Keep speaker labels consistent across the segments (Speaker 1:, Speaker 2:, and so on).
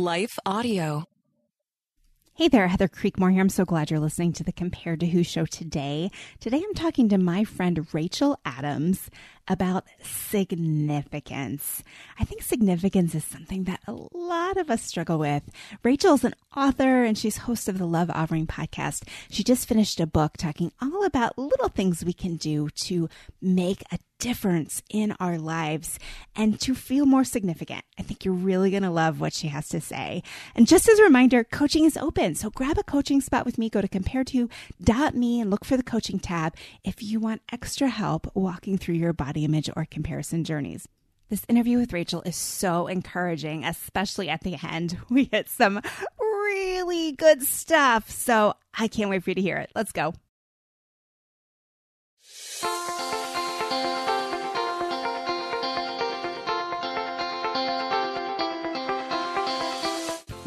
Speaker 1: Life Audio.
Speaker 2: Hey there, Heather Creekmore here. I'm so glad you're listening to the Compared to Who show today. Today I'm talking to my friend Rachael Adams about significance. I think significance is something that a lot of us struggle with. Rachael's an author and she's host of the Love Offering podcast. She just finished a book talking all about little things we can do to make a difference in our lives and to feel more significant. I think you're really going to love what she has to say. And just as a reminder, coaching is open. So grab a coaching spot with me. Go to compared2.me and look for the coaching tab if you want extra help walking through your body image or comparison journeys. This interview with Rachael is so encouraging, especially at the end. We hit some really good stuff. So I can't wait for you to hear it. Let's go.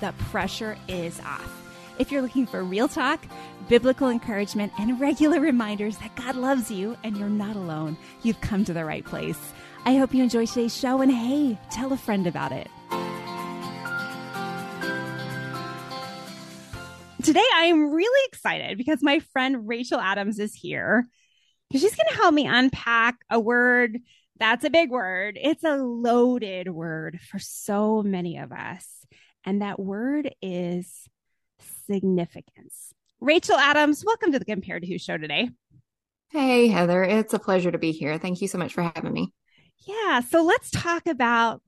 Speaker 2: the pressure is off. If you're looking for real talk, biblical encouragement, and regular reminders that God loves you and you're not alone, you've come to the right place. I hope you enjoy today's show and hey, tell a friend about it. Today, I am really excited because my friend Rachael Adams is here. She's going to help me unpack a word that's a big word. It's a loaded word for so many of us. And that word is significance. Rachael Adams, welcome to the Compared to Who show today.
Speaker 3: Hey, Heather. It's a pleasure to be here. Thank you so much for having me.
Speaker 2: Yeah. So let's talk about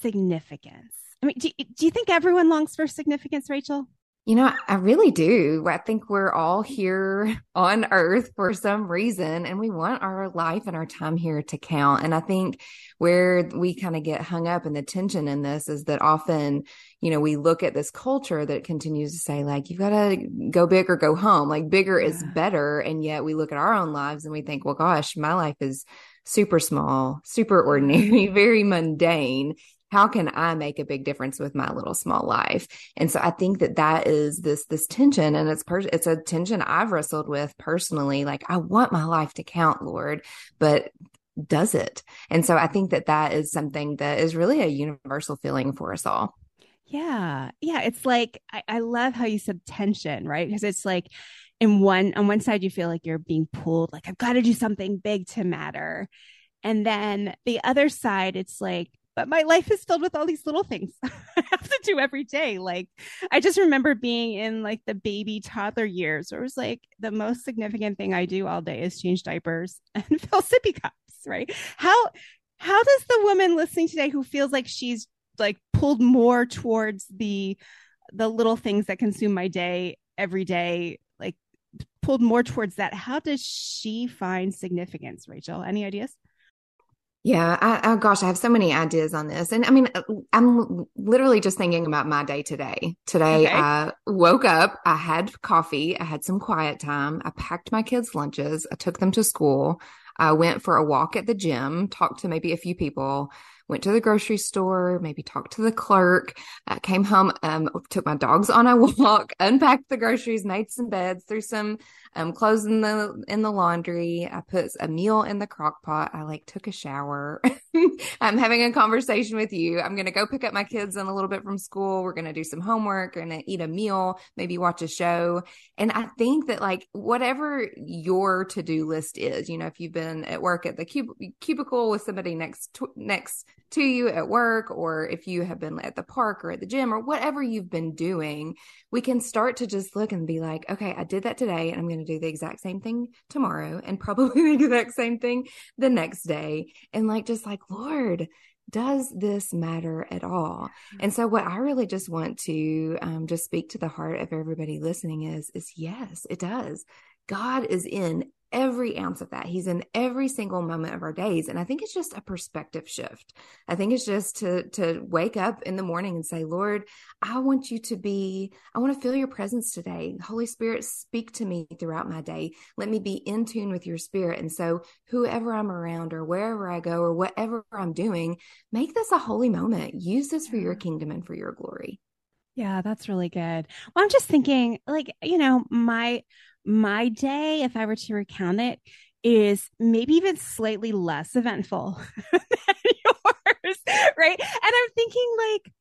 Speaker 2: significance. I mean, do, do you think everyone longs for significance, Rachael?
Speaker 3: You know, I really do. I think we're all here on earth for some reason, and we want our life and our time here to count. And I think where we kind of get hung up in the tension in this is that often, you know, we look at this culture that continues to say, like, you've got to go big or go home, like, bigger yeah. is better. And yet we look at our own lives and we think, well, gosh, my life is super small, super ordinary, very mundane how can i make a big difference with my little small life? And so i think that that is this this tension and it's per- it's a tension i've wrestled with personally like i want my life to count lord but does it? And so i think that that is something that is really a universal feeling for us all.
Speaker 2: Yeah. Yeah. It's like i, I love how you said tension right? Because it's like in one on one side you feel like you're being pulled like i've got to do something big to matter. And then the other side it's like but my life is filled with all these little things I have to do every day. Like I just remember being in like the baby toddler years where it was like the most significant thing I do all day is change diapers and fill sippy cups, right? How how does the woman listening today who feels like she's like pulled more towards the the little things that consume my day every day, like pulled more towards that, how does she find significance, Rachel? Any ideas?
Speaker 3: Yeah, I, oh gosh, I have so many ideas on this. And I mean, uh, I'm literally just thinking about my day today. Today, okay. I woke up, I had coffee, I had some quiet time, I packed my kids' lunches, I took them to school, I went for a walk at the gym, talked to maybe a few people, went to the grocery store, maybe talked to the clerk, uh, came home, um, took my dogs on a walk, unpacked the groceries, made some beds, threw some um, clothes in the in the laundry. I put a meal in the crock pot. I like took a shower. I'm having a conversation with you. I'm gonna go pick up my kids in a little bit from school. We're gonna do some homework. We're gonna eat a meal, maybe watch a show. And I think that like whatever your to do list is, you know, if you've been at work at the cub- cubicle with somebody next next to you at work, or if you have been at the park or at the gym or whatever you've been doing, we can start to just look and be like, okay, I did that today, and I'm going to do the exact same thing tomorrow and probably the exact same thing the next day. And like, just like, Lord, does this matter at all? And so what I really just want to um, just speak to the heart of everybody listening is, is yes, it does. God is in every ounce of that. He's in every single moment of our days. And I think it's just a perspective shift. I think it's just to to wake up in the morning and say, Lord, I want you to be, I want to feel your presence today. Holy Spirit, speak to me throughout my day. Let me be in tune with your spirit. And so whoever I'm around or wherever I go or whatever I'm doing, make this a holy moment. Use this for your kingdom and for your glory.
Speaker 2: Yeah, that's really good. Well, I'm just thinking, like, you know, my my day, if I were to recount it, is maybe even slightly less eventful than yours, right? And I'm thinking, like,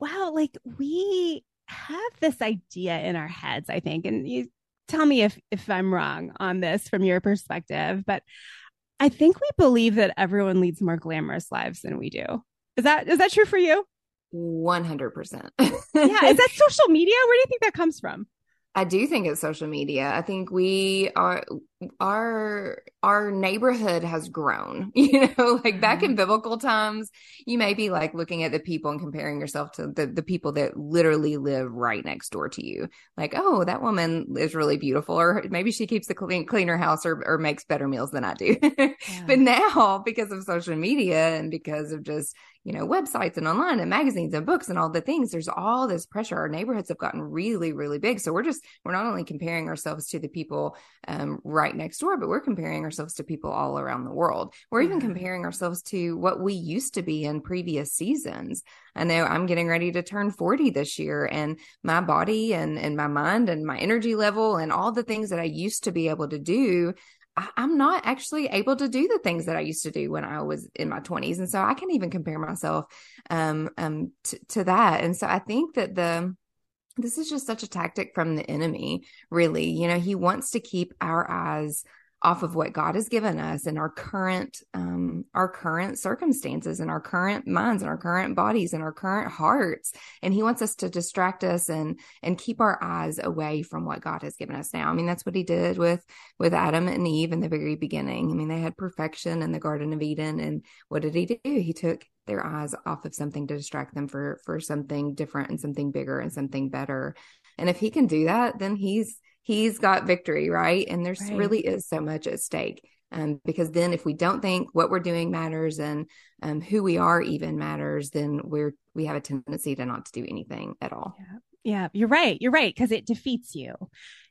Speaker 2: wow, like we have this idea in our heads, I think, and you tell me if if I'm wrong on this from your perspective, but I think we believe that everyone leads more glamorous lives than we do. Is that is that true for you?
Speaker 3: 100%.
Speaker 2: yeah, is that social media? Where do you think that comes from?
Speaker 3: I do think it's social media. I think we are our our neighborhood has grown. You know, like back in mm-hmm. biblical times, you may be like looking at the people and comparing yourself to the the people that literally live right next door to you. Like, oh, that woman is really beautiful, or maybe she keeps the clean cleaner house or or makes better meals than I do. Yeah. but now, because of social media and because of just you know, websites and online and magazines and books and all the things. There's all this pressure. Our neighborhoods have gotten really, really big. So we're just, we're not only comparing ourselves to the people um, right next door, but we're comparing ourselves to people all around the world. We're even comparing ourselves to what we used to be in previous seasons. I know I'm getting ready to turn 40 this year and my body and, and my mind and my energy level and all the things that I used to be able to do I, am not actually able to do the things that I used to do when I was in my 20s. And so I can't even compare myself um, um, t- to that. And so I think that the, this is just such a tactic from the enemy, really. You know, he wants to keep our eyes off of what God has given us and our current um our current circumstances and our current minds and our current bodies and our current hearts and he wants us to distract us and and keep our eyes away from what God has given us now. I mean that's what he did with with Adam and Eve in the very beginning. I mean they had perfection in the garden of Eden and what did he do? He took their eyes off of something to distract them for for something different and something bigger and something better. And if he can do that, then he's he's got victory, right? And there's right. really is so much at stake. Um, because then if we don't think what we're doing matters and um, who we are even matters, then we're we have a tendency to not to do anything at all.
Speaker 2: Yeah, yeah you're right. You're right because it defeats you.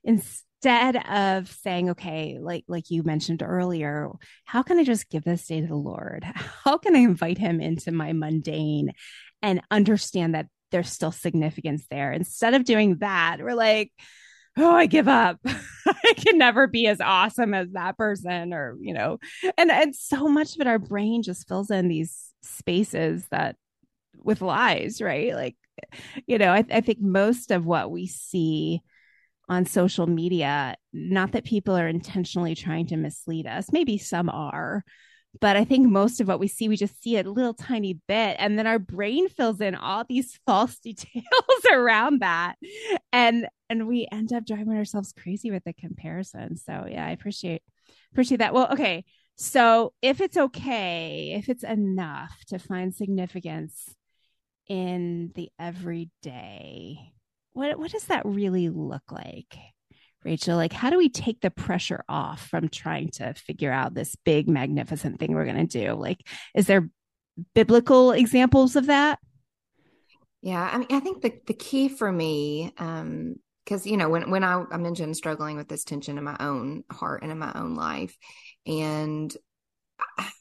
Speaker 2: Instead of saying, okay, like like you mentioned earlier, how can I just give this day to the Lord? How can I invite Him into my mundane and understand that there's still significance there? Instead of doing that, we're like oh, I give up. I can never be as awesome as that person, or, you know, and, and so much of it, our brain just fills in these spaces that with lies, right? Like, you know, I, I think most of what we see on social media, not that people are intentionally trying to mislead us, maybe some are, but I think most of what we see, we just see a little tiny bit. And then our brain fills in all these false details around that. And and we end up driving ourselves crazy with the comparison. So yeah, I appreciate appreciate that. Well, okay. So if it's okay, if it's enough to find significance in the everyday, what what does that really look like? Rachael, like how do we take the pressure off from trying to figure out this big, magnificent thing we're going to do? Like, is there biblical examples of that?
Speaker 3: Yeah, I mean, I think the the key for me, um, because you know, when when I, I mentioned struggling with this tension in my own heart and in my own life, and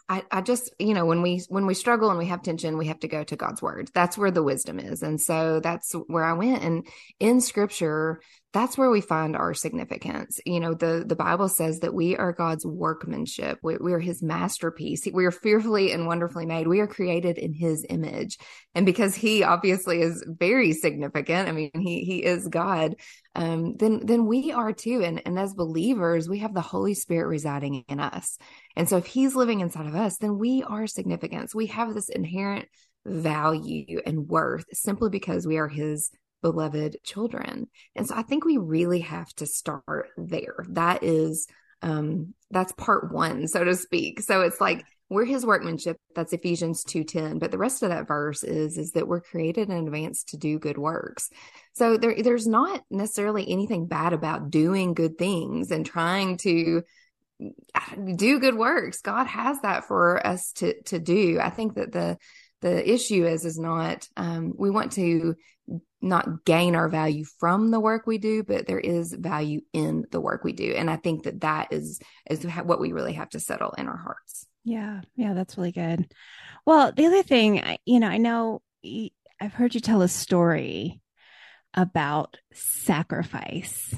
Speaker 3: I, I just you know when we when we struggle and we have tension we have to go to god's word that's where the wisdom is and so that's where i went and in scripture that's where we find our significance. You know the the bible says that we are god's workmanship. We, we are his masterpiece. We are fearfully and wonderfully made. We are created in his image. And because he obviously is very significant i mean he he is god um, then then we are too. And and as believers we have the holy spirit residing in us. And so if he's living inside of us then we are significance. We have this inherent value and worth simply because we are his beloved children. And so I think we really have to start there. That is um that's part 1 so to speak. So it's like we're his workmanship that's Ephesians 2:10 but the rest of that verse is is that we're created in advance to do good works. So there there's not necessarily anything bad about doing good things and trying to do good works. God has that for us to to do. I think that the the issue is is not um, we want to not gain our value from the work we do, but there is value in the work we do, and I think that that is is what we really have to settle in our hearts.
Speaker 2: Yeah, yeah, that's really good. Well, the other thing, you know, I know I've heard you tell a story about sacrifice.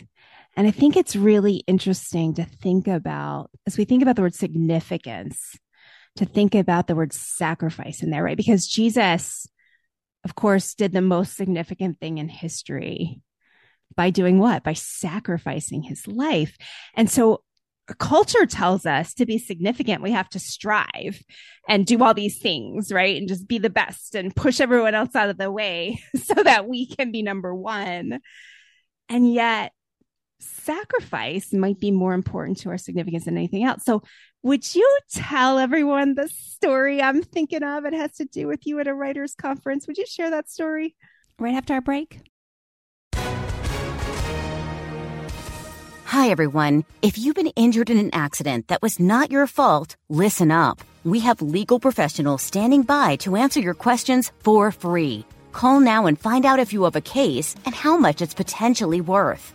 Speaker 2: And I think it's really interesting to think about as we think about the word significance, to think about the word sacrifice in there, right? Because Jesus, of course, did the most significant thing in history by doing what? By sacrificing his life. And so culture tells us to be significant, we have to strive and do all these things, right? And just be the best and push everyone else out of the way so that we can be number one. And yet, sacrifice might be more important to our significance than anything else. So, would you tell everyone the story I'm thinking of? It has to do with you at a writers' conference. Would you share that story right after our break?
Speaker 1: Hi, everyone. If you've been injured in an accident that was not your fault, listen up. We have legal professionals standing by to answer your questions for free. Call now and find out if you have a case and how much it's potentially worth.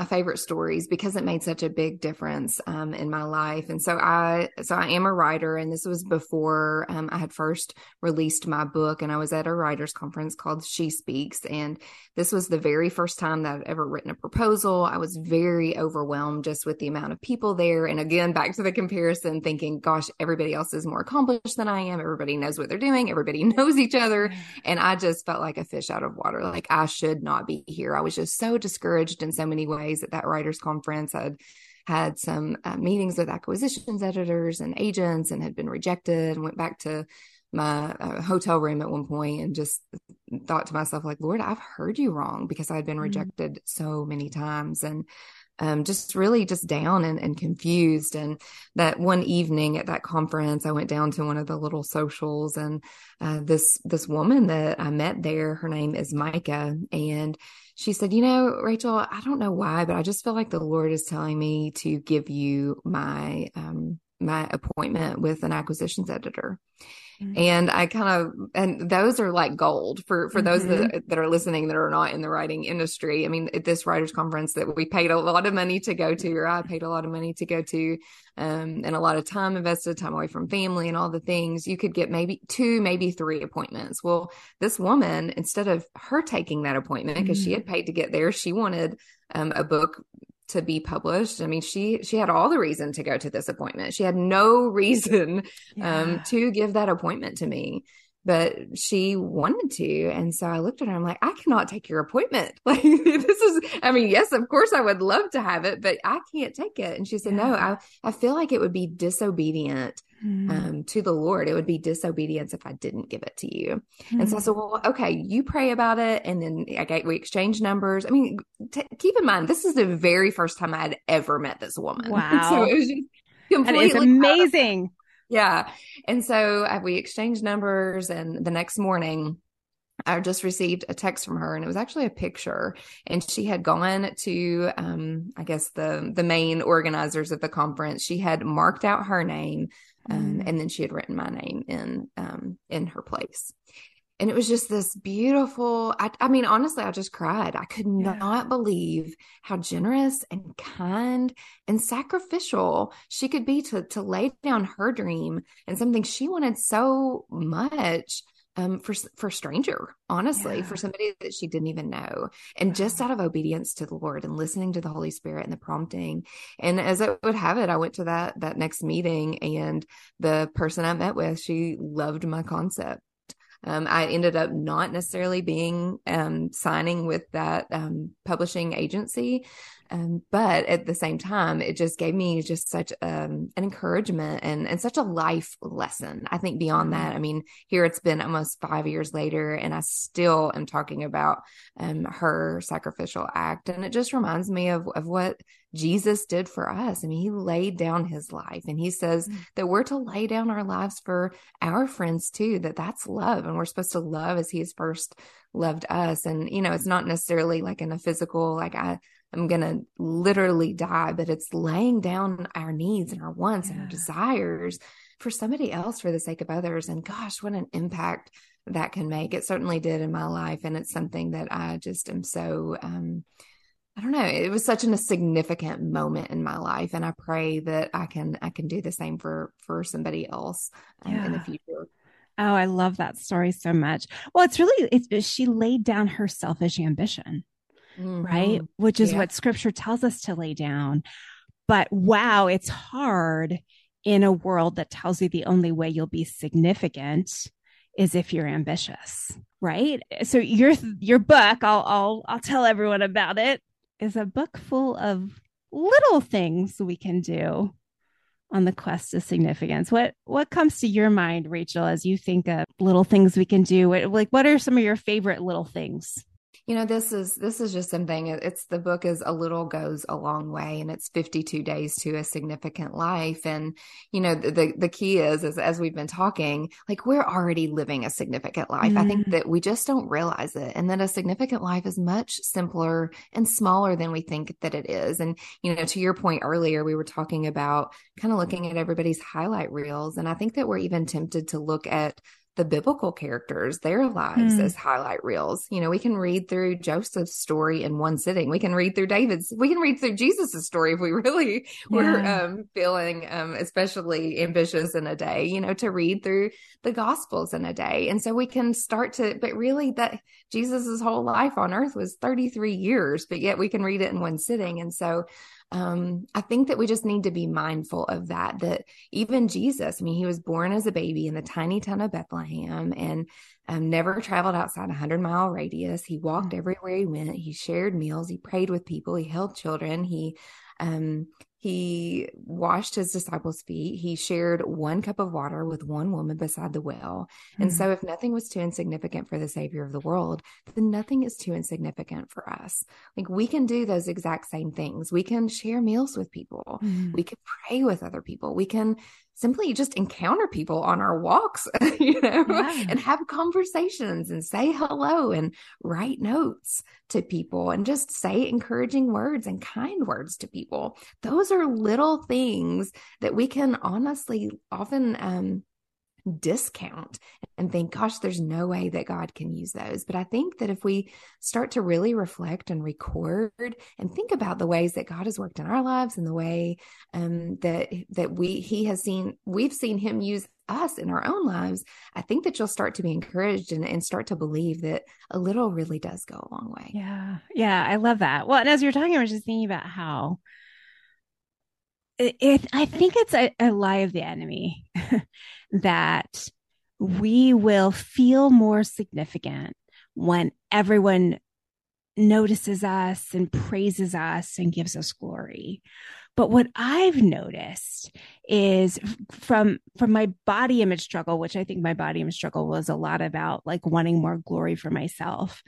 Speaker 3: my favorite stories because it made such a big difference um, in my life. And so I, so I am a writer, and this was before um, I had first released my book, and I was at a writers conference called She Speaks, and this was the very first time that I'd ever written a proposal. I was very overwhelmed just with the amount of people there, and again back to the comparison, thinking, "Gosh, everybody else is more accomplished than I am. Everybody knows what they're doing. Everybody knows each other," and I just felt like a fish out of water. Like I should not be here. I was just so discouraged in so many ways ways at that writers conference. I'd had some uh, meetings with acquisitions editors and agents and had been rejected and went back to my uh, hotel room at one point and just thought to myself like lord i've heard you wrong because i'd been mm-hmm. rejected so many times and um, just really just down and, and confused. And that one evening at that conference, I went down to one of the little socials and uh, this, this woman that I met there, her name is Micah. And she said, you know, Rachael, I don't know why, but I just feel like the Lord is telling me to give you my, um, my appointment with an acquisitions editor. Mm-hmm. And I kind of, and those are like gold for, for mm-hmm. those that, that are listening that are not in the writing industry. I mean, at this writers conference that we paid a lot of money to go to, or I paid a lot of money to go to, um, and a lot of time invested, time away from family and all the things, you could get maybe two, maybe three appointments. Well, this woman, instead of her taking that appointment because mm-hmm. she had paid to get there, she wanted um, a book to be published. I mean, she she had all the reason to go to this appointment. She had no reason um, yeah. um, to give that appointment to me but she wanted to. And so I looked at her, I'm like, I cannot take your appointment. Like, this is, I mean, yes, of course I would love to have it, but I can't take it. And she said, yeah. no, I, I feel like it would be disobedient mm. um, to the Lord. It would be disobedience if I didn't give it to you. Mm. And so I said, well, okay, you pray about it. And then okay, we exchange numbers. I mean, t- keep in mind, this is the very first time I had ever met this woman.
Speaker 2: Wow.
Speaker 3: so
Speaker 2: it was just completely that is amazing.
Speaker 3: Yeah. And so uh, we exchanged numbers, and the next morning, I just received a text from her, and it was actually a picture. And she had gone to, um, I guess the the main organizers of the conference. She had marked out her name, um, mm. and then she had written my name in um, in her place and it was just this beautiful I, I, mean honestly i just cried i could yeah. not believe how generous and kind and sacrificial she could be to to lay down her dream and something she wanted so much um, for for stranger, honestly, yeah. for somebody that she didn't even know, and just out of obedience to the Lord and listening to the Holy Spirit and the prompting. And as it would have it, I went to that that next meeting, and the person I met with, she loved my concept. Um, I ended up not necessarily being um, signing with that um, publishing agency, um, but at the same time, it just gave me just such um, an encouragement and, and such a life lesson. I think beyond mm-hmm. that, I mean, here it's been almost five years later, and I still am talking about um, her sacrificial act. And it just reminds me of, of what Jesus did for us. I mean, he laid down his life and he says mm-hmm. that we're to lay down our lives for our friends too, that that's love. And we're supposed to love as he has first loved us. And, you know, it's not necessarily like in a physical, like I, I'm going to literally die, but it's laying down our needs and our wants yeah. and our desires for somebody else for the sake of others. And gosh, what an impact that can make. It certainly did in my life. And it's something that I just am so, um, I don't know. It was such an, a significant moment in my life, and I pray that I can I can do the same for for somebody else um, yeah. in the future.
Speaker 2: Oh, I love that story so much. Well, it's really it's she laid down her selfish ambition mm-hmm. right? Which is yeah. what scripture tells us to lay down. But wow, it's hard in a world that tells you the only way you'll be significant is if you're ambitious, right? So your your book, I'll I'll I'll tell everyone about it, is a book full of little things we can do on the quest to significance. What what comes to your mind, Rachael, as you think of little things we can do? Like what are some of your favorite little things?
Speaker 3: You know this is this is just something it's the book is a little goes a long way and it's 52 days to a significant life and you know the the key is, is as we've been talking like we're already living a significant life mm. i think mm. that we just don't realize it and that a significant life is much simpler and smaller than we think that it is and you know to your point earlier we were talking about kind of looking at everybody's highlight reels and i think that we're even tempted to look at the biblical characters, their lives mm. as highlight reels. You know, we can read through Joseph's story in one sitting. We can read through David's. We can read through Jesus's story if we really yeah. were um, feeling um, especially ambitious in a day. You know, to read through the Gospels in a day, and so we can start to. But really, that Jesus's whole life on earth was thirty three years, but yet we can read it in one sitting, and so um, I think that we just need to be mindful of that. That even Jesus, I mean, he was born as a baby in the tiny town of Bethlehem and um, never traveled outside a hundred mile radius. He walked mm. everywhere he went. He shared meals. He prayed with people. He held children. He um, he washed his disciples' feet. He shared one cup of water with one woman beside the well. Mm-hmm. And so, if nothing was too insignificant for the Savior of the world, then nothing is too insignificant for us. Like, we can do those exact same things. We can share meals with people, mm-hmm. we can pray with other people, we can simply just encounter people on our walks, you know, yeah. and have conversations and say hello and write notes to people and just say encouraging words and kind words to people. Those are little things that we can honestly often um, discount and think, gosh, there's no way that God can use those. But I think that if we start to really reflect and record and think about the ways that God has worked in our lives and the way um, that that we He has seen we've seen Him use us in our own lives, I think that you'll start to be encouraged and, and start to believe that a little really does go a long way.
Speaker 2: Yeah. Yeah. I love that. Well, and as you're talking, I was just thinking about how it, I think it's a, a lie of the enemy that we will feel more significant when everyone notices us and praises us and gives us glory. But what I've noticed is from from my body image struggle, which I think my body image struggle was a lot about like wanting more glory for myself.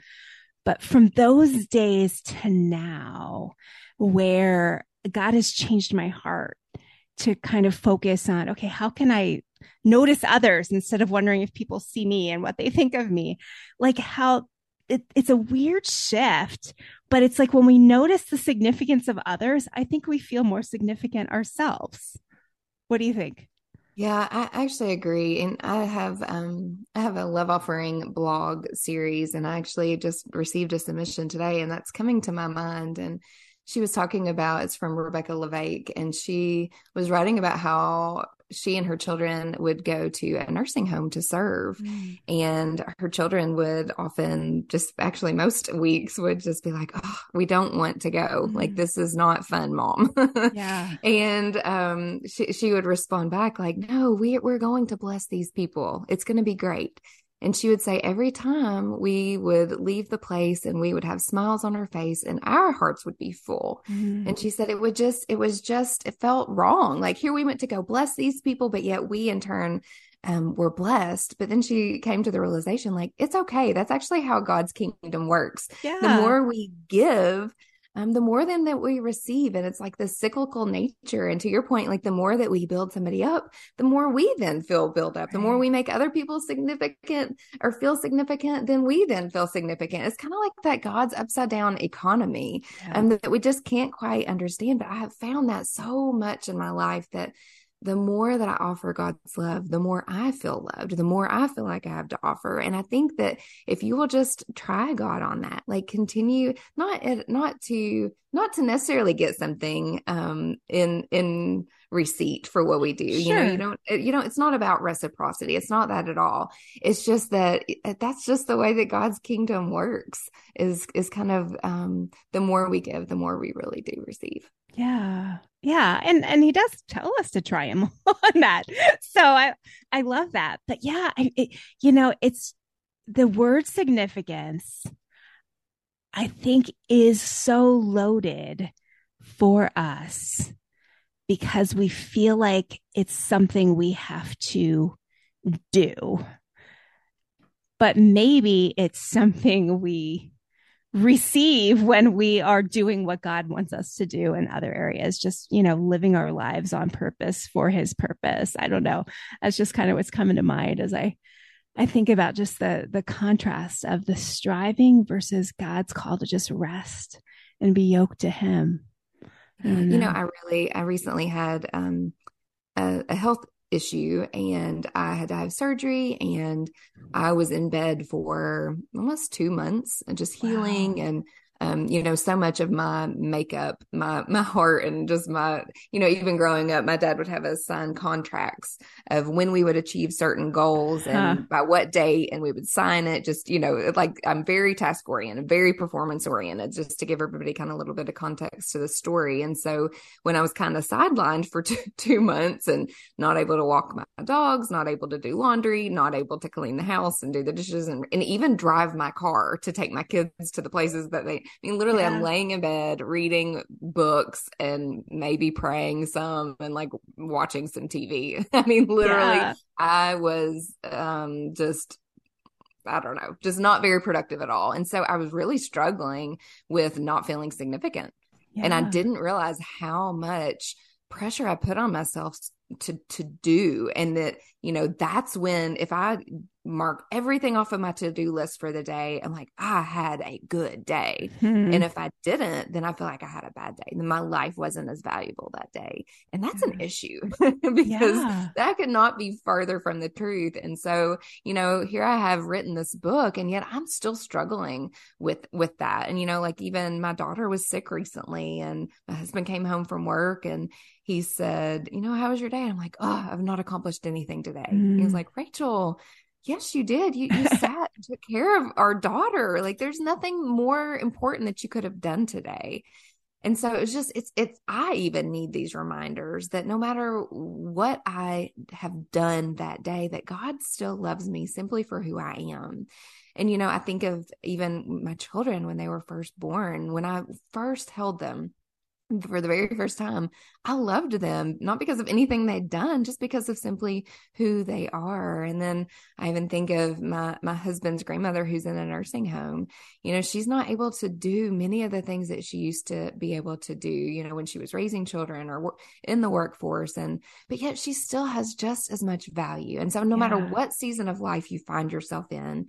Speaker 2: But from those days to now, where God has changed my heart to kind of focus on, okay, how can I notice others instead of wondering if people see me and what they think of me? Like how it, it's a weird shift, but it's like when we notice the significance of others, I think we feel more significant ourselves. What do you think?
Speaker 3: Yeah, I actually agree. And I have um I have a love offering blog series and I actually just received a submission today and that's coming to my mind and she was talking about it's from Rebecca LeVake and she was writing about how she and her children would go to a nursing home to serve. Mm. And her children would often just actually most weeks would just be like, Oh, we don't want to go. Mm. Like, this is not fun, mom.
Speaker 2: yeah.
Speaker 3: And um, she, she would respond back like, No, we, we're going to bless these people. It's going to be great. And she would say every time we would leave the place and we would have smiles on our face and our hearts would be full. Mm-hmm. And she said it would just, it was just, it felt wrong. Like here we went to go bless these people, but yet we in turn um, were blessed. But then she came to the realization like, it's okay. That's actually how God's kingdom works. Yeah. The more we give, um, the more then that we receive. And it's like the cyclical nature. And to your point, like the more that we build somebody up, the more we then feel built up. The more we make other people significant or feel significant, then we then feel significant. It's kind of like that God's upside down economy yeah. um, that we just can't quite understand. But I have found that so much in my life that the more that I offer God's love, the more I feel loved, the more I feel like I have to offer. And I think that if you will just try God on that, like continue not not to not to necessarily get something um in in receipt for what we do. Sure. You know, you don't you know it's not about reciprocity. It's not that at all. It's just that that's just the way that God's kingdom works. Is is kind of um the more we give, the more we really do receive.
Speaker 2: Yeah. Yeah. And and he does tell us to try him on that. So I I love that. But yeah, I, it, you know, it's the word significance I think is so loaded for us because we feel like it's something we have to do. But maybe it's something we receive when we are doing what God wants us to do in other areas, just, you know, living our lives on purpose for his purpose. I don't know. That's just kind of what's coming to mind as I I think about just the the contrast of the striving versus God's call to just rest and be yoked to him.
Speaker 3: You know, I really I recently had um a, a health issue and I had to have surgery and I was in bed for almost two months uh, and just healing wow. and um, you know, so much of my makeup, my my heart, and just my, you know, even growing up, my dad would have us sign contracts of when we would achieve certain goals and huh. by what date, and we would sign it. Just you know, like I'm very task oriented, very performance oriented, just to give everybody kind of a little bit of context to the story. And so when I was kind of sidelined for two, two months and not able to walk my dogs, not able to do laundry, not able to clean the house and do the dishes, and, and even drive my car to take my kids to the places that they I mean, literally, yeah. I'm laying in bed reading books and maybe praying some and like watching some TV. I mean, literally, yeah. I was um, just I don't know, just not very productive at all. And so I was really struggling with not feeling significant. Yeah. And I didn't realize how much pressure I put on myself to to do. And that you know that's when if i mark everything off of my to-do list for the day i'm like i had a good day. Hmm. and if i didn't then i feel like i had a bad day. Then my life wasn't as valuable that day. And that's an issue because yeah. that could not be further from the truth. And so you know here i have written this book and yet i'm still struggling with with that. And you know like even my daughter was sick recently and my husband came home from work and he said, You know, how was your day? And I'm like, Oh, I've not accomplished anything today. Mm. He was mm. like, Rachael, yes, you did. You, you sat and took care of our daughter. Like, there's nothing more important that you could have done today. And so it's just, it's, it's, I even need these reminders that no matter what I have done that day, that God still loves me simply for who I am. And, you know, I think of even my children when they were first born, when I first held them, for the very first time, I loved them, not because of anything they'd done, just because of simply who they are. And then I even think of my, my husband's grandmother who's in a nursing home. You know, she's not able to do many of the things that she used to be able to do, you know, when she was raising children or in the workforce. And, but yet she still has just as much value. And so no yeah. matter what season of life you find yourself in,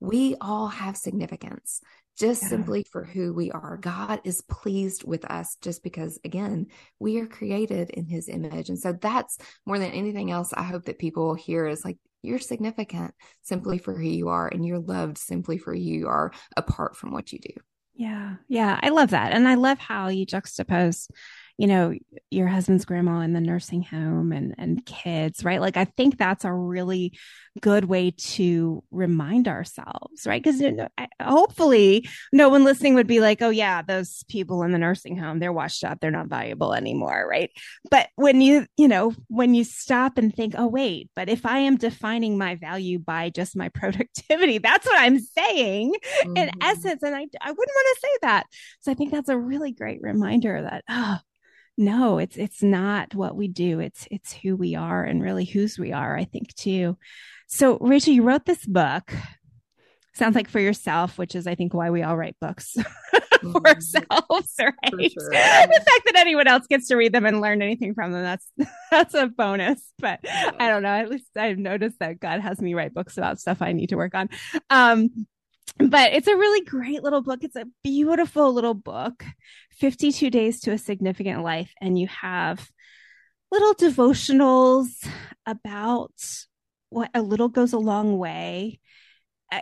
Speaker 3: we all have significance just yeah. simply for who we are. God is pleased with us just because, again, we are created in his image. And so that's more than anything else, I hope that people hear is like, you're significant simply for who you are, and you're loved simply for who you are apart from what you do.
Speaker 2: Yeah. Yeah. I love that. And I love how you juxtapose, you know, your husband's grandma in the nursing home and and kids, right? Like I think that's a really good way to remind ourselves, right? Because hopefully no one listening would be like, "Oh yeah, those people in the nursing home, they're washed up, they're not valuable anymore," right? But when you, you know, when you stop and think, "Oh wait, but if I am defining my value by just my productivity, that's what I'm saying mm-hmm. in essence," and I I wouldn't want to say that. So I think that's a really great reminder that oh no it's it's not what we do. It's it's who we are and really whose we are i think too. So Rachael you wrote this book sounds like for yourself which is i think why we all write books for mm-hmm. ourselves right? Sure. the fact that anyone else gets to read them and learn anything from them that's that's a bonus but i don't know. At least i've noticed that god has me write books about stuff i need to work on. Um but it's a really great little book. It's a beautiful little book, 52 Days to a Significant Life. And you have little devotionals about what a little goes a long way. Uh,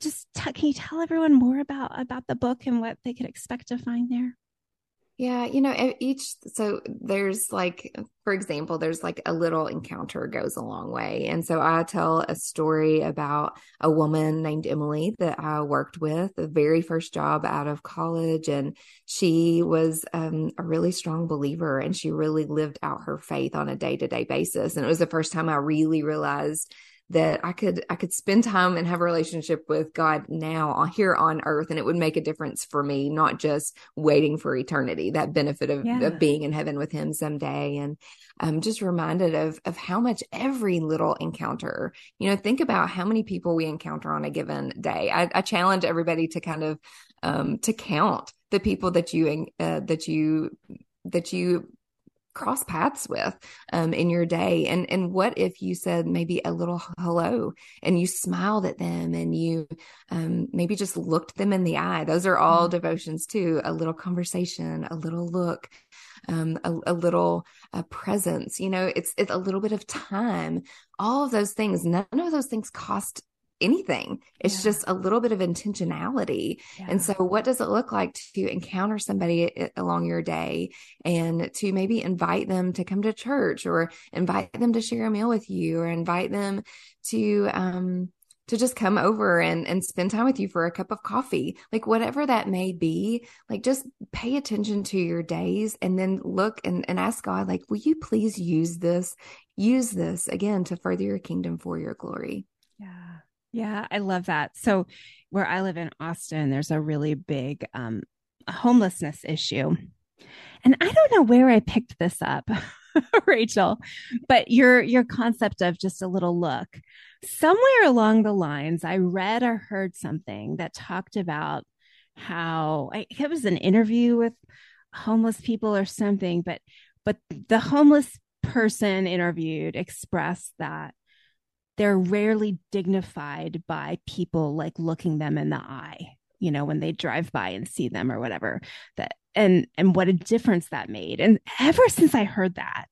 Speaker 2: just t- can you tell everyone more about about the book and what they could expect to find there?
Speaker 3: Yeah, you know, each so there's like for example, there's like a little encounter goes a long way. And so I tell a story about a woman named Emily that I worked with, the very first job out of college and she was um, a really strong believer and she really lived out her faith on a day-to-day basis. And it was the first time I really realized that I could I could spend time and have a relationship with God now here on earth and it would make a difference for me not just waiting for eternity that benefit of, yeah. of being in heaven with him someday and I'm just reminded of of how much every little encounter you know think about how many people we encounter on a given day I, I challenge everybody to kind of um, to count the people that you uh, that you that you cross paths with um, in your day? And and what if you said maybe a little hello and you smiled at them and you um, maybe just looked them in the eye? Those are all mm-hmm. devotions too a little conversation a little look um, a, a, little uh, presence you know? It's it's a little bit of time. All of those things none of those things cost anything. It's yeah. just a little bit of intentionality. Yeah. And so, what does it look like to encounter somebody along your day and to maybe invite them to come to church or invite them to share a meal with you or invite them to, um, to just come over and, and spend time with you for a cup of coffee, like whatever that may be, like just pay attention to your days and then look and, and ask God, like, will you please use this, use this again to further your kingdom for your glory?
Speaker 2: Yeah. Yeah, I love that. So, where I live in Austin, there's a really big um, homelessness issue. And I don't know where I picked this up, Rachael, but your your concept of just a little look. Somewhere along the lines, I read or heard something that talked about how I, it was an interview with homeless people or something, but but the homeless person interviewed expressed that they're rarely dignified by people like looking them in the eye you know when they drive by and see them or whatever that and and what a difference that made. And ever since i heard that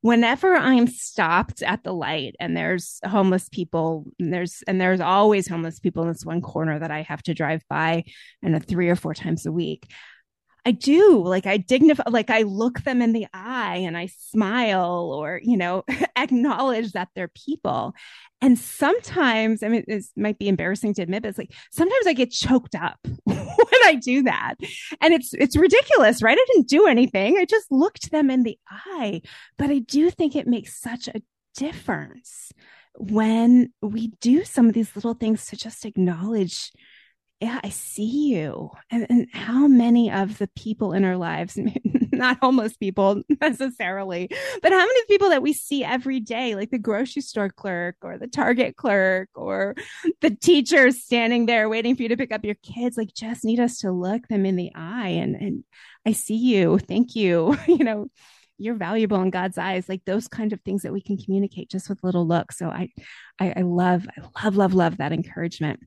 Speaker 2: whenever i'm stopped at the light and there's homeless people and there's and there's always homeless people in this one corner that i have to drive by and three or four times a week I do like I dignify, like I look them in the eye and I smile or, you know, acknowledge that they're people. And sometimes, I mean, it might be embarrassing to admit, but it's like sometimes I get choked up when I do that. And it's, it's ridiculous, right? I didn't do anything. I just looked them in the eye. But I do think it makes such a difference when we do some of these little things to just acknowledge yeah, I see you. And, and, how many of the people in our lives, not homeless people necessarily, but how many people that we see every day, like the grocery store clerk or the Target clerk or the teachers standing there waiting for you to pick up your kids, like just need us to look them in the eye and, and I see you. Thank you. you know, you're valuable in God's eyes, like those kind of things that we can communicate just with little looks. So I, I, I love, I love, love, love that encouragement.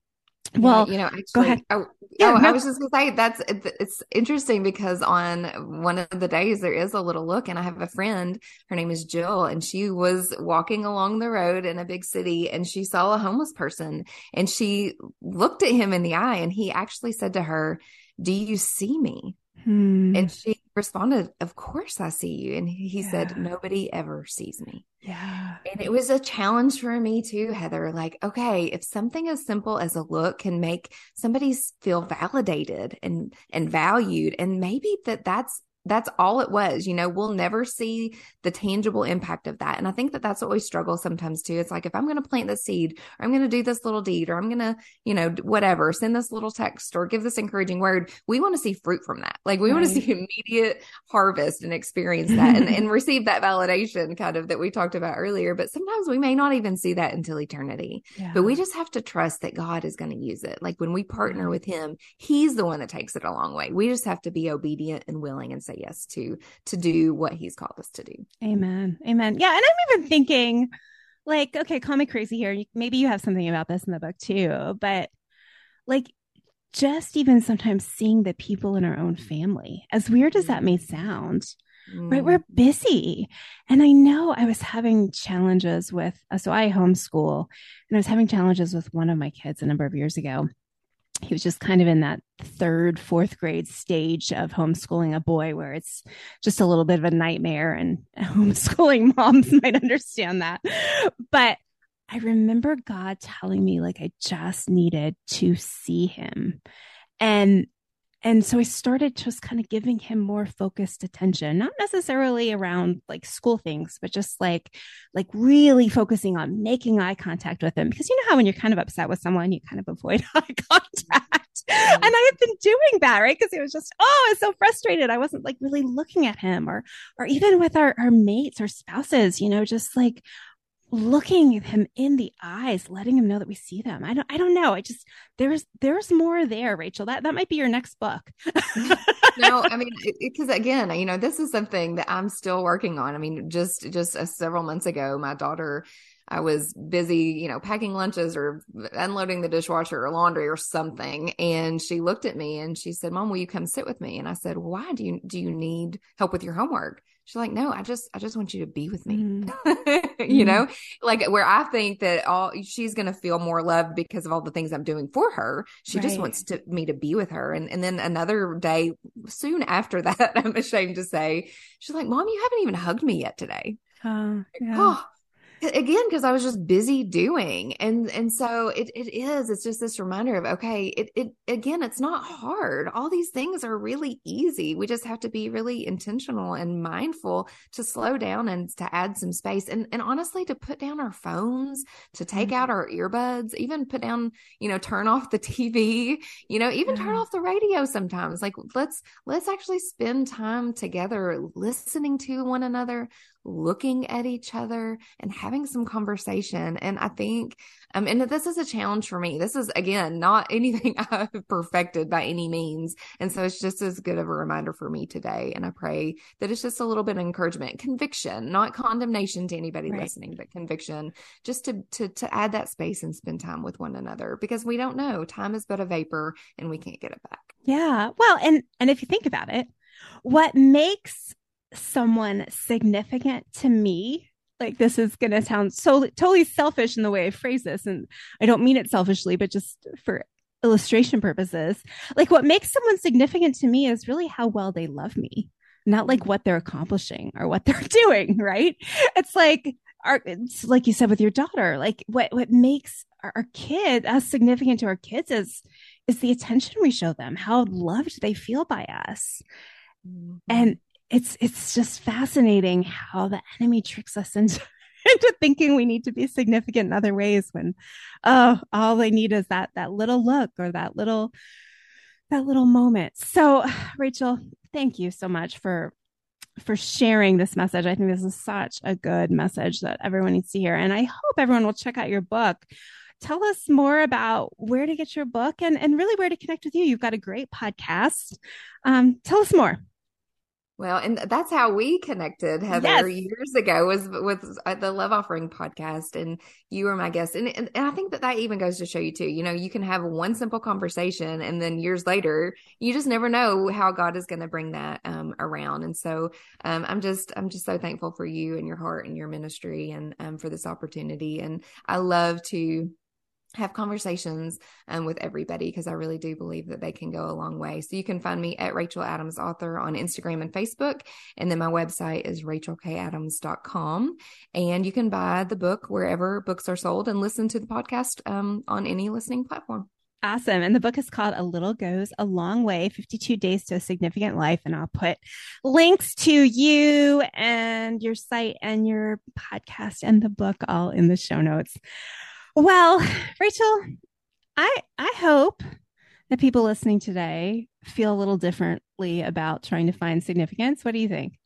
Speaker 2: Well,
Speaker 3: yeah, you know,
Speaker 2: actually, go ahead.
Speaker 3: Oh, yeah, oh, no. I was just gonna say that's it's interesting because on one of the days there is a little look, and I have a friend. Her name is Jill, and she was walking along the road in a big city, and she saw a homeless person, and she looked at him in the eye, and he actually said to her, "Do you see me?" Hmm. And she responded, Of course I see you. And he yeah. said, Nobody ever sees me.
Speaker 2: Yeah.
Speaker 3: And it was a challenge for me too, Heather. Like, okay, if something as simple as a look can make somebody feel validated and and valued, and maybe that that's that's all it was. You know, we'll never see the tangible impact of that. And I think that that's what we struggle sometimes too. It's like, if I'm going to plant the seed or I'm going to do this little deed or I'm going to, you know, whatever, send this little text or give this encouraging word, we want to see fruit from that. Like we right. want to see immediate harvest and experience that and, and receive that validation kind of that we talked about earlier. But sometimes we may not even see that until eternity. Yeah. But we just have to trust that God is going to use it. Like when we partner with Him, He's the one that takes it a long way. We just have to be obedient and willing and say, say yes to to do what he's called us to do.
Speaker 2: Amen. Amen. Yeah, and I'm even thinking like okay, call me crazy here. Maybe you have something about this in the book too, but like just even sometimes seeing the people in our own family, as weird as that may sound, mm. right? We're busy. And I know I was having challenges with, so I homeschool and I was having challenges with one of my kids a number of years ago he was just kind of in that third, fourth grade stage of homeschooling a boy where it's just a little bit of a nightmare and homeschooling moms might understand that. But I remember God telling me like I just needed to see him. And and so I started just kind of giving him more focused attention, not necessarily around like school things, but just like like really focusing on making eye contact with him. Because you know how when you're kind of upset with someone, you kind of avoid eye contact. Mm-hmm. And I had been doing that, right? Because it was just, oh, I was so frustrated. I wasn't like really looking at him or or even with our, our mates or spouses, you know, just like looking him in the eyes letting him know that we see them i don't i don't know i just there's there's more there Rachael that that might be your next book
Speaker 3: no i mean because again you know this is something that i'm still working on i mean just just uh, several months ago my daughter I was busy, you know, packing lunches or unloading the dishwasher or laundry or something. And she looked at me and she said, Mom, will you come sit with me? And I said, Why do you do you need help with your homework? She's like, no, I just, I just want you to be with me. Mm. you know, like where I think that all she's going to feel more loved because of all the things I'm doing for her. She right. just wants to me to be with her. And, and then another day soon after that, I'm ashamed to say, she's like, mom, you haven't even hugged me yet today. Uh, yeah. Oh, again because i was just busy doing and and so it, it is it's just this reminder of okay it, it again it's not hard. All these things are really easy. We just have to be really intentional and mindful to slow down and to add some space and and honestly to put down our phones to take mm-hmm. out our earbuds even put down you know turn off the tv you know even turn off the radio sometimes. Like let's let's actually spend time together listening to one another looking at each other and having some conversation. And I think, um, and this is a challenge for me. This is again, not anything I've perfected by any means. And so it's just as good of a reminder for me today. And I pray that it's just a little bit of encouragement, conviction, not condemnation to anybody right. listening, but conviction just to, to, to add that space and spend time with one another because we don't know time is but a vapor and we can't get it back.
Speaker 2: Yeah. Well, and, and if you think about it, what makes someone significant to me. Like this is going to sound so totally selfish in the way I phrase this and I don't mean it selfishly but just for illustration purposes. Like what makes someone significant to me is really how well they love me not like what they're accomplishing or what they're doing right? It's like our it's like you said with your daughter like what what makes our, our kid as significant to our kids is is the attention we show them how loved they feel by us. Mm-hmm. and it's it's just fascinating how the enemy tricks us into into thinking we need to be significant in other ways when oh all they need is that that little look or that little that little moment. So Rachael thank you so much for for sharing this message. I think this is such a good message that everyone needs to hear. And i hope everyone will check out your book. Tell us more about where to get your book and and really where to connect with you. You've got a great podcast. Um, tell us more
Speaker 3: well, and that's how we connected, Heather, yes. years ago was with uh, the Love Offering podcast, and you were my guest. And, and, and I think that that even goes to show you too. You know, you can have one simple conversation, and then years later, you just never know how God is going to bring that um, around. And so, um, I'm just I'm just so thankful for you and your heart and your ministry, and um, for this opportunity. And I love to have conversations um, with everybody because I really do believe that they can go a long way. So you can find me at Rachael Adams Author on Instagram and Facebook. And then my website is rachaelkadams.com. And you can buy the book wherever books are sold and listen to the podcast um, on any listening platform.
Speaker 2: Awesome. And the book is called A Little Goes a Long Way 52 Days to a Significant Life. And I'll put links to you and your site and your podcast and the book all in the show notes. Well, Rachael, I I hope that people listening today feel a little differently about trying to find significance. What do you think?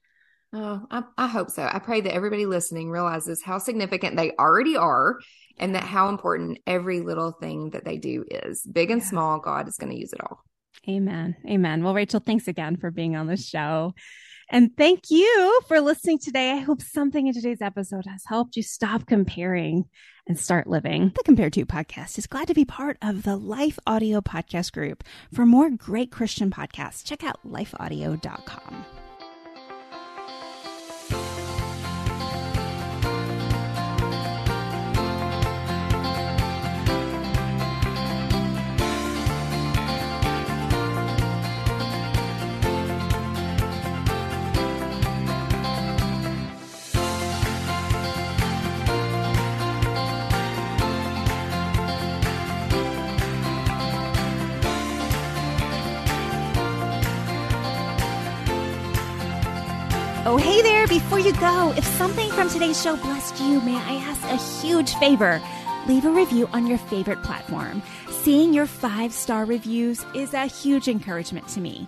Speaker 3: Oh, I, I hope so. I pray that everybody listening realizes how significant they already are and that how important every little thing that they do is. Big and small, God is going to use it all.
Speaker 2: Amen. Amen. Well, Rachael, thanks again for being on the show. And thank you for listening today. I hope something in today's episode has helped you stop comparing and start living. The Compare To podcast is glad to be part of the Life Audio podcast group. For more great Christian podcasts, check out lifeaudio.com. Oh, hey there, before you go, if something from today's show blessed you, may I ask a huge favor? Leave a review on your favorite platform. Seeing your five star reviews is a huge encouragement to me.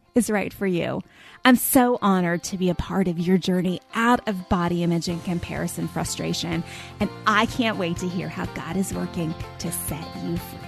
Speaker 2: is right for you. I'm so honored to be a part of your journey out of body image and comparison frustration, and I can't wait to hear how God is working to set you free.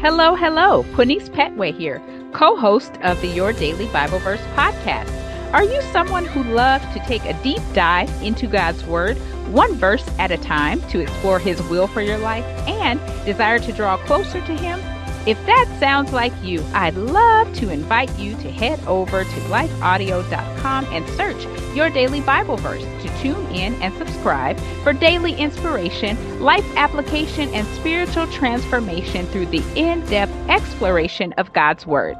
Speaker 4: Hello, hello. Quinice Petway here, co host of the Your Daily Bible Verse podcast. Are you someone who loves to take a deep dive into God's Word, one verse at a time, to explore His will for your life and desire to draw closer to Him? If that sounds like you, I'd love to invite you to head over to lifeaudio.com and search your daily Bible verse to tune in and subscribe for daily inspiration, life application, and spiritual transformation through the in depth exploration of God's Word.